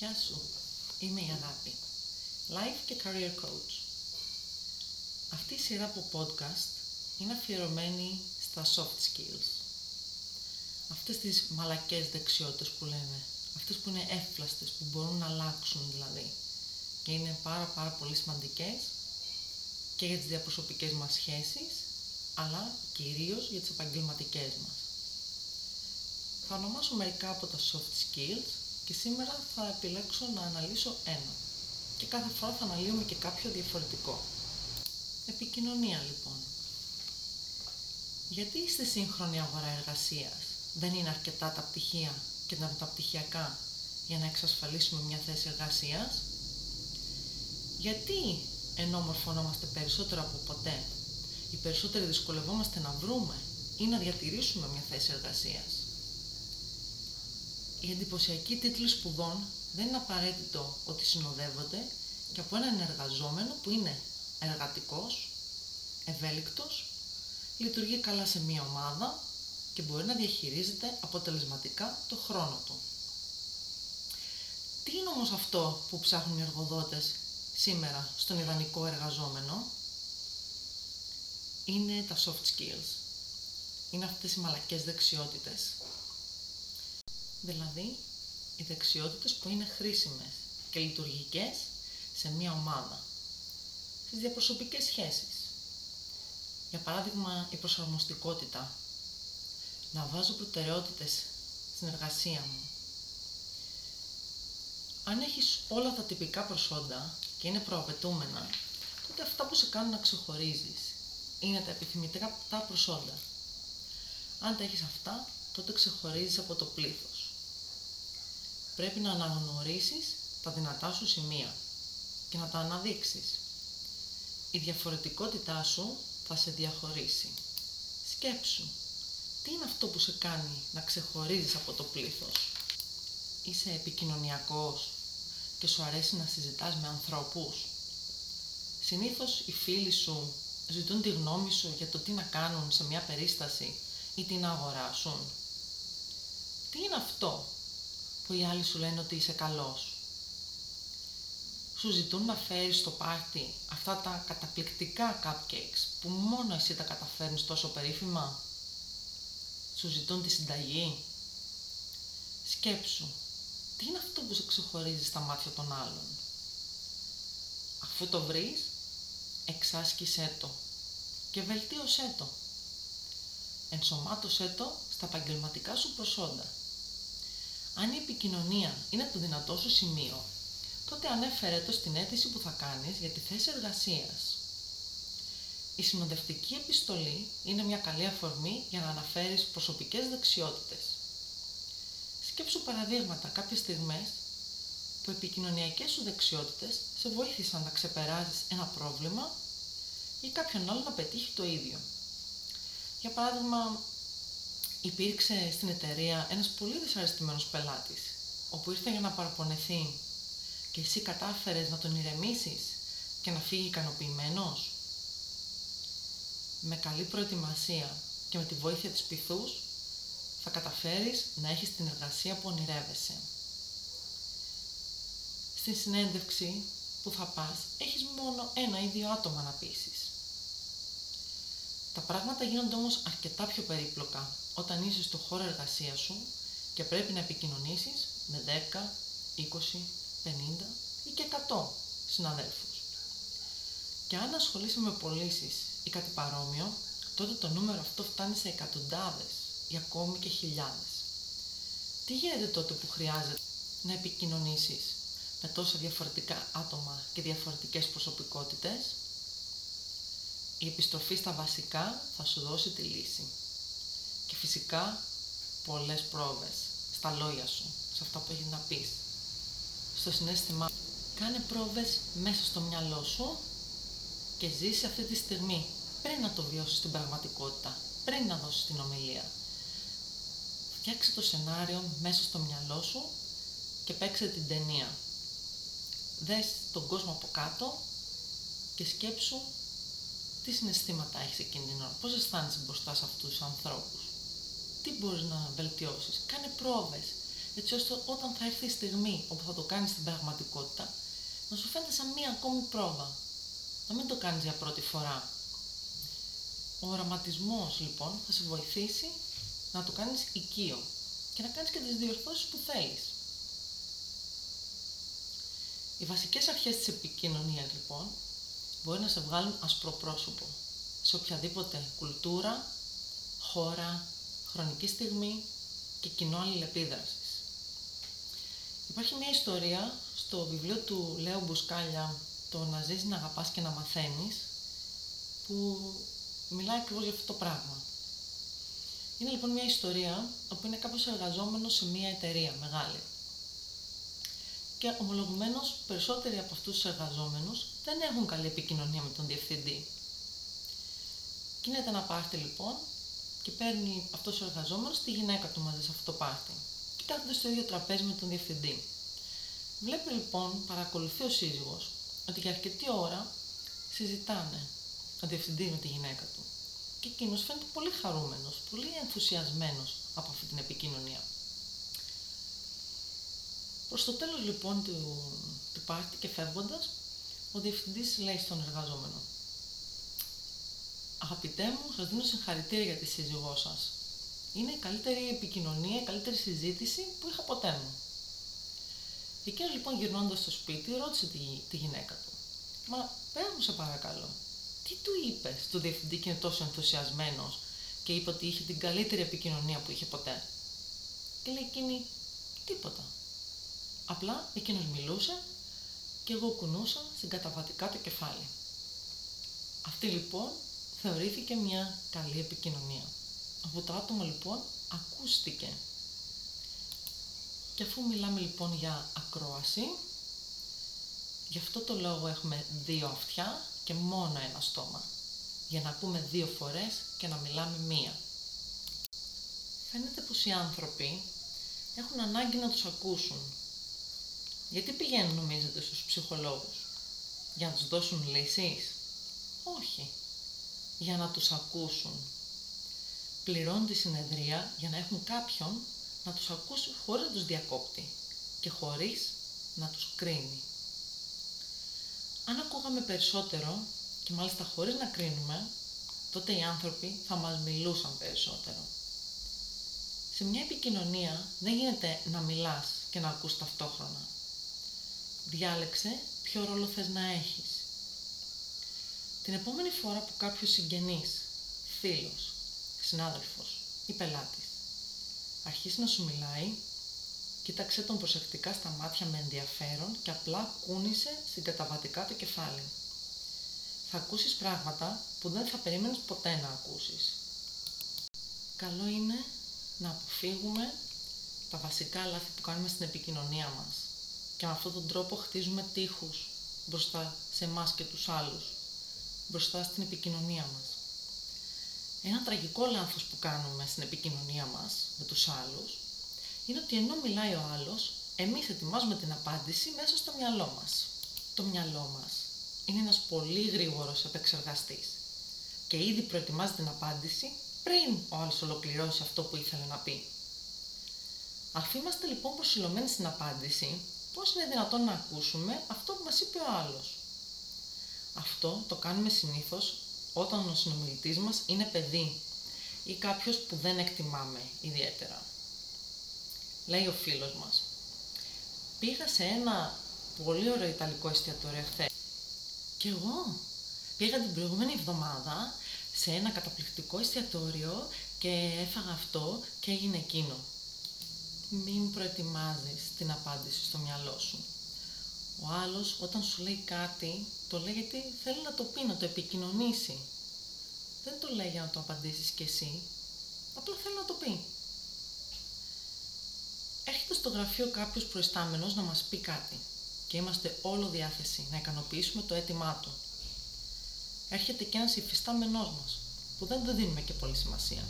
Γεια σου, είμαι η Αγάπη, Life και Career Coach. Αυτή η σειρά από podcast είναι αφιερωμένη στα soft skills. Αυτές τις μαλακές δεξιότητες που λέμε, αυτές που είναι εύφλαστες, που μπορούν να αλλάξουν δηλαδή και είναι πάρα πάρα πολύ σημαντικές και για τις διαπροσωπικές μας σχέσεις, αλλά κυρίως για τις επαγγελματικές μας. Θα ονομάσω μερικά από τα soft skills και σήμερα θα επιλέξω να αναλύσω ένα. Και κάθε φορά θα αναλύουμε και κάποιο διαφορετικό. Επικοινωνία λοιπόν. Γιατί στη σύγχρονη αγορά εργασίας; Δεν είναι αρκετά τα πτυχία και τα μεταπτυχιακά για να εξασφαλίσουμε μια θέση εργασίας; Γιατί ενώ μορφωνόμαστε περισσότερο από ποτέ, οι περισσότεροι δυσκολευόμαστε να βρούμε ή να διατηρήσουμε μια θέση εργασίας; Οι εντυπωσιακοί τίτλοι σπουδών δεν είναι απαραίτητο ότι συνοδεύονται και από έναν εργαζόμενο που είναι εργατικός, ευέλικτος, λειτουργεί καλά σε μία ομάδα και μπορεί να διαχειρίζεται αποτελεσματικά το χρόνο του. Τι είναι όμως αυτό που ψάχνουν οι εργοδότες σήμερα στον ιδανικό εργαζόμενο; Είναι τα soft skills. Είναι αυτές οι μαλακές δεξιότητες δηλαδή οι δεξιότητες που είναι χρήσιμες και λειτουργικές σε μία ομάδα, στις διαπροσωπικές σχέσεις. Για παράδειγμα, η προσαρμοστικότητα. Να βάζω προτεραιότητες στην εργασία μου. Αν έχεις όλα τα τυπικά προσόντα και είναι προαπαιτούμενα, τότε αυτά που σε κάνουν να ξεχωρίζεις είναι τα επιθυμητικά τα προσόντα. Αν τα έχεις αυτά, τότε ξεχωρίζεις από το πλήθος πρέπει να αναγνωρίσεις τα δυνατά σου σημεία και να τα αναδείξεις. Η διαφορετικότητά σου θα σε διαχωρίσει. Σκέψου, τι είναι αυτό που σε κάνει να ξεχωρίζεις από το πλήθος; Είσαι επικοινωνιακός και σου αρέσει να συζητάς με ανθρώπους; Συνήθως οι φίλοι σου ζητούν τη γνώμη σου για το τι να κάνουν σε μια περίσταση ή τι να αγοράσουν. Τι είναι αυτό που οι άλλοι σου λένε ότι είσαι καλός. Σου ζητούν να φέρεις στο πάρτι αυτά τα καταπληκτικά cupcakes που μόνο εσύ τα καταφέρνεις τόσο περίφημα; Σου ζητούν τη συνταγή; Σκέψου, τι είναι αυτό που σε ξεχωρίζει στα μάτια των άλλων; Αφού το βρεις, εξάσκησέ το και βελτίωσέ το. Ενσωμάτωσέ το στα επαγγελματικά σου προσόντα. Αν η επικοινωνία είναι το δυνατό σου σημείο, τότε ανέφερε το στην αίτηση που θα κάνεις για τη θέση εργασίας. Η συνοδευτική επιστολή είναι μια καλή αφορμή για να αναφέρεις προσωπικές δεξιότητες. Σκέψου παραδείγματα κάποιες στιγμές που επικοινωνιακές σου δεξιότητες σε βοήθησαν να ξεπεράσεις ένα πρόβλημα ή κάποιον άλλο να πετύχει το ίδιο. Για παράδειγμα, υπήρξε στην εταιρεία ένας πολύ δυσαρεστημένος πελάτης, όπου ήρθε για να παραπονεθεί και εσύ κατάφερες να τον ηρεμήσεις και να φύγει ικανοποιημένος; Με καλή προετοιμασία και με τη βοήθεια της πυθούς θα καταφέρεις να έχεις την εργασία που ονειρεύεσαι. Στην συνέντευξη που θα πας έχεις μόνο ένα ή δύο άτομα να πείσεις. Τα πράγματα γίνονται όμως αρκετά πιο περίπλοκα όταν είσαι στο χώρο εργασίας σου και πρέπει να επικοινωνήσεις με 10, 20, 50 ή και 100 συναδέλφους. Και αν ασχολείσαι με πωλήσεις ή κάτι παρόμοιο, τότε το νούμερο αυτό φτάνει σε εκατοντάδες ή ακόμη και χιλιάδες. Τι γίνεται τότε που χρειάζεται να επικοινωνήσεις με τόσα διαφορετικά άτομα και διαφορετικές προσωπικότητες; Η επιστροφή στα βασικά θα σου δώσει τη λύση και φυσικά πολλές πρόβες στα λόγια σου, σε αυτά που έχεις να πεις, στο συνέστημά Κάνε πρόβες μέσα στο μυαλό σου και ζήσει αυτή τη στιγμή πριν να το βιώσεις στην πραγματικότητα, πριν να δώσεις την ομιλία. Φτιάξε το σενάριο μέσα στο μυαλό σου και παίξε την ταινία. Δες τον κόσμο από κάτω και σκέψου τι συναισθήματα έχεις εκείνη την ώρα, πώς αισθάνεσαι μπροστά σε αυτούς τους ανθρώπους; Τι μπορείς να βελτιώσεις; Κάνε πρόβες έτσι ώστε όταν θα έρθει η στιγμή όπου θα το κάνεις στην πραγματικότητα, να σου φαίνεται σαν μία ακόμη πρόβα. Να μην το κάνεις για πρώτη φορά. Ο οραματισμός λοιπόν θα σε βοηθήσει να το κάνεις οικείο και να κάνεις και τις διορθώσεις που θέλεις. Οι βασικές αρχές της επικοινωνίας λοιπόν μπορεί να σε βγάλουν ασπροπρόσωπο σε οποιαδήποτε κουλτούρα, χώρα, χρονική στιγμή και κοινό αλληλεπίδρασης. Υπάρχει μια ιστορία στο βιβλίο του Λέου Μπουσκάλια «Το να ζεις, να αγαπάς και να μαθαίνεις» που μιλάει ακριβώς για αυτό το πράγμα. Είναι λοιπόν μια ιστορία όπου είναι κάποιος εργαζόμενος σε μια εταιρεία μεγάλη. Και ομολογουμένως περισσότεροι από αυτούς τους εργαζόμενους δεν έχουν καλή επικοινωνία με τον διευθυντή. Κίνεται ένα πάρτι λοιπόν και παίρνει αυτός ο εργαζόμενος τη γυναίκα του μαζί σε αυτό το πάρτι. Και κάθονται στο ίδιο τραπέζι με τον διευθυντή. Βλέπει λοιπόν, παρακολουθεί ο σύζυγος, ότι για αρκετή ώρα συζητάνε ο διευθυντής με τη γυναίκα του. Και εκείνος φαίνεται πολύ χαρούμενος, πολύ ενθουσιασμένος από αυτή την επικοινωνία. Προς το τέλος λοιπόν του, του πάρτι και φεύγοντας, ο διευθυντής λέει στον εργαζόμενο Αγαπητέ μου, σας δίνω συγχαρητήρια για τη σύζυγό σας. Είναι η καλύτερη επικοινωνία, η καλύτερη συζήτηση που είχα ποτέ μου. Εκείνος λοιπόν γυρνώντας στο σπίτι ρώτησε τη, τη γυναίκα του «Μα πέρα μου σε παρακαλώ, τι του είπες στο διευθυντή και είναι τόσο ενθουσιασμένος και είπε ότι είχε την καλύτερη επικοινωνία που είχε ποτέ; Και λέει εκείνη τίποτα. Απλά εκείνος μιλούσε και εγώ κουνούσα συγκαταβατικά το κεφάλι. Αυτή λοιπόν θεωρήθηκε μια καλή επικοινωνία. Από το άτομο λοιπόν ακούστηκε. Και αφού μιλάμε λοιπόν για ακρόαση, γι' αυτό το λόγο έχουμε δύο αυτιά και μόνο ένα στόμα. Για να ακούμε δύο φορές και να μιλάμε μία. Φαίνεται πως οι άνθρωποι έχουν ανάγκη να τους ακούσουν. Γιατί πηγαίνουν νομίζετε στους ψυχολόγους; Για να τους δώσουν λύσεις; Όχι για να τους ακούσουν. Πληρώνουν τη συνεδρία για να έχουν κάποιον να τους ακούσει χωρίς να τους διακόπτει και χωρίς να τους κρίνει. Αν ακούγαμε περισσότερο και μάλιστα χωρίς να κρίνουμε, τότε οι άνθρωποι θα μας μιλούσαν περισσότερο. Σε μια επικοινωνία δεν γίνεται να μιλάς και να ακούς ταυτόχρονα. Διάλεξε ποιο ρόλο θες να έχεις. Την επόμενη φορά που κάποιος συγγενής, φίλος, συνάδελφος ή πελάτης αρχίσει να σου μιλάει, κοίταξε τον προσεκτικά στα μάτια με ενδιαφέρον και απλά κούνησε συγκαταβατικά το κεφάλι. Θα ακούσεις πράγματα που δεν θα περίμενες ποτέ να ακούσεις. Καλό είναι να αποφύγουμε τα βασικά λάθη που κάνουμε στην επικοινωνία μας και με αυτόν τον τρόπο χτίζουμε τείχους μπροστά σε εμάς και τους άλλους μπροστά στην επικοινωνία μας. Ένα τραγικό λάθος που κάνουμε στην επικοινωνία μας με τους άλλους είναι ότι ενώ μιλάει ο άλλος, εμείς ετοιμάζουμε την απάντηση μέσα στο μυαλό μας. Το μυαλό μας είναι ένας πολύ γρήγορος επεξεργαστής και ήδη προετοιμάζει την απάντηση πριν ο άλλος ολοκληρώσει αυτό που ήθελε να πει. Αφού είμαστε λοιπόν προσιλωμένοι στην απάντηση, πώς είναι δυνατόν να ακούσουμε αυτό που μας είπε ο άλλος; Αυτό το κάνουμε συνήθως όταν ο συνομιλητής μας είναι παιδί ή κάποιος που δεν εκτιμάμε ιδιαίτερα. Λέει ο φίλος μας. Πήγα σε ένα πολύ ωραίο ιταλικό εστιατόριο χθες. Και εγώ πήγα την προηγούμενη εβδομάδα σε ένα καταπληκτικό εστιατόριο και έφαγα αυτό και έγινε εκείνο. Μην προετοιμάζεις την απάντηση στο μυαλό σου. Ο άλλος όταν σου λέει κάτι, το λέει γιατί θέλει να το πει, να το επικοινωνήσει. Δεν το λέει για να το απαντήσεις κι εσύ, απλά θέλει να το πει. Έρχεται στο γραφείο κάποιος προϊστάμενος να μας πει κάτι και είμαστε όλο διάθεση να ικανοποιήσουμε το αίτημά του. Έρχεται και ένας υφιστάμενός μας, που δεν το δίνουμε και πολύ σημασία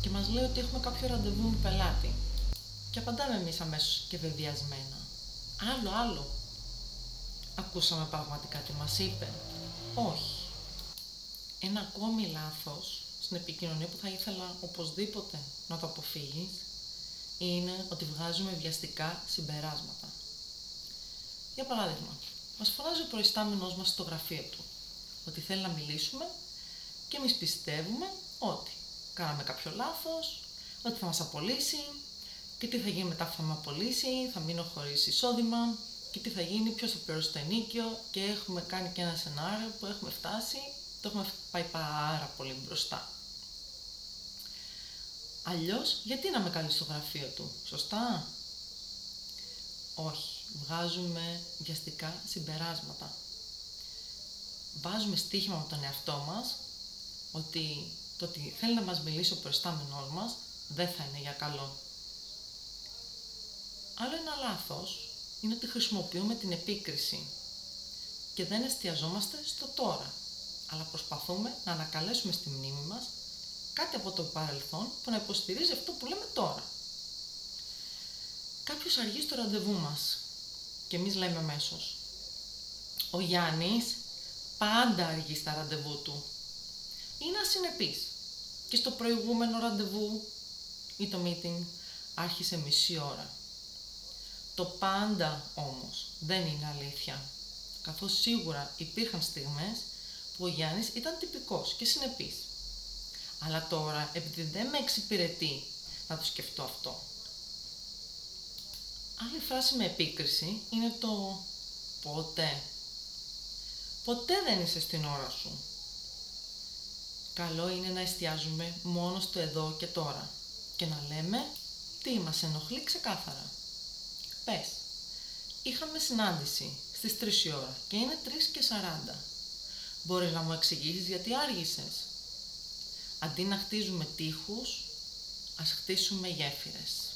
και μας λέει ότι έχουμε κάποιο ραντεβού με πελάτη. Και απαντάμε εμείς αμέσως και βεβαιασμένα. Άλλο, άλλο, Ακούσαμε πραγματικά τι μας είπε. Όχι. Ένα ακόμη λάθος στην επικοινωνία που θα ήθελα οπωσδήποτε να το αποφύγεις είναι ότι βγάζουμε βιαστικά συμπεράσματα. Για παράδειγμα, μας φωνάζει ο προϊστάμενός μας στο γραφείο του, ότι θέλει να μιλήσουμε και εμείς πιστεύουμε ότι κάναμε κάποιο λάθος, ότι θα μας απολύσει και τι θα γίνει μετά που θα με απολύσει, θα μείνω χωρίς εισόδημα και τι θα γίνει, ποιος θα πληρώσει το ενίκιο και έχουμε κάνει και ένα σενάριο που έχουμε φτάσει, το έχουμε πάει πάρα πολύ μπροστά. Αλλιώς, γιατί να με καλεί στο γραφείο του, σωστά; Όχι, βγάζουμε βιαστικά συμπεράσματα. Βάζουμε στοίχημα με τον εαυτό μας ότι το ότι θέλει να μας μιλήσει ο προϊστάμενός μας δεν θα είναι για καλό. Άλλο ένα λάθος είναι ότι χρησιμοποιούμε την επίκριση και δεν εστιαζόμαστε στο τώρα, αλλά προσπαθούμε να ανακαλέσουμε στη μνήμη μας κάτι από το παρελθόν που να υποστηρίζει αυτό που λέμε τώρα. Κάποιος αργεί στο ραντεβού μας και εμείς λέμε αμέσως. Ο Γιάννης πάντα αργεί στα ραντεβού του. Είναι ασυνεπής. Και στο προηγούμενο ραντεβού ή το meeting άρχισε μισή ώρα. Το πάντα όμως δεν είναι αλήθεια. Καθώς σίγουρα υπήρχαν στιγμές που ο Γιάννης ήταν τυπικός και συνεπής. Αλλά τώρα, επειδή δεν με εξυπηρετεί να το σκεφτώ αυτό. Άλλη φράση με επίκριση είναι το ποτέ. Ποτέ δεν είσαι στην ώρα σου. Καλό είναι να εστιάζουμε μόνο στο εδώ και τώρα και να λέμε τι μας ενοχλεί ξεκάθαρα. Πες, είχαμε συνάντηση στις 3 η ώρα και είναι 3 και 40. Μπορείς να μου εξηγήσεις γιατί άργησες. Αντί να χτίζουμε τείχους, ας χτίσουμε γέφυρες.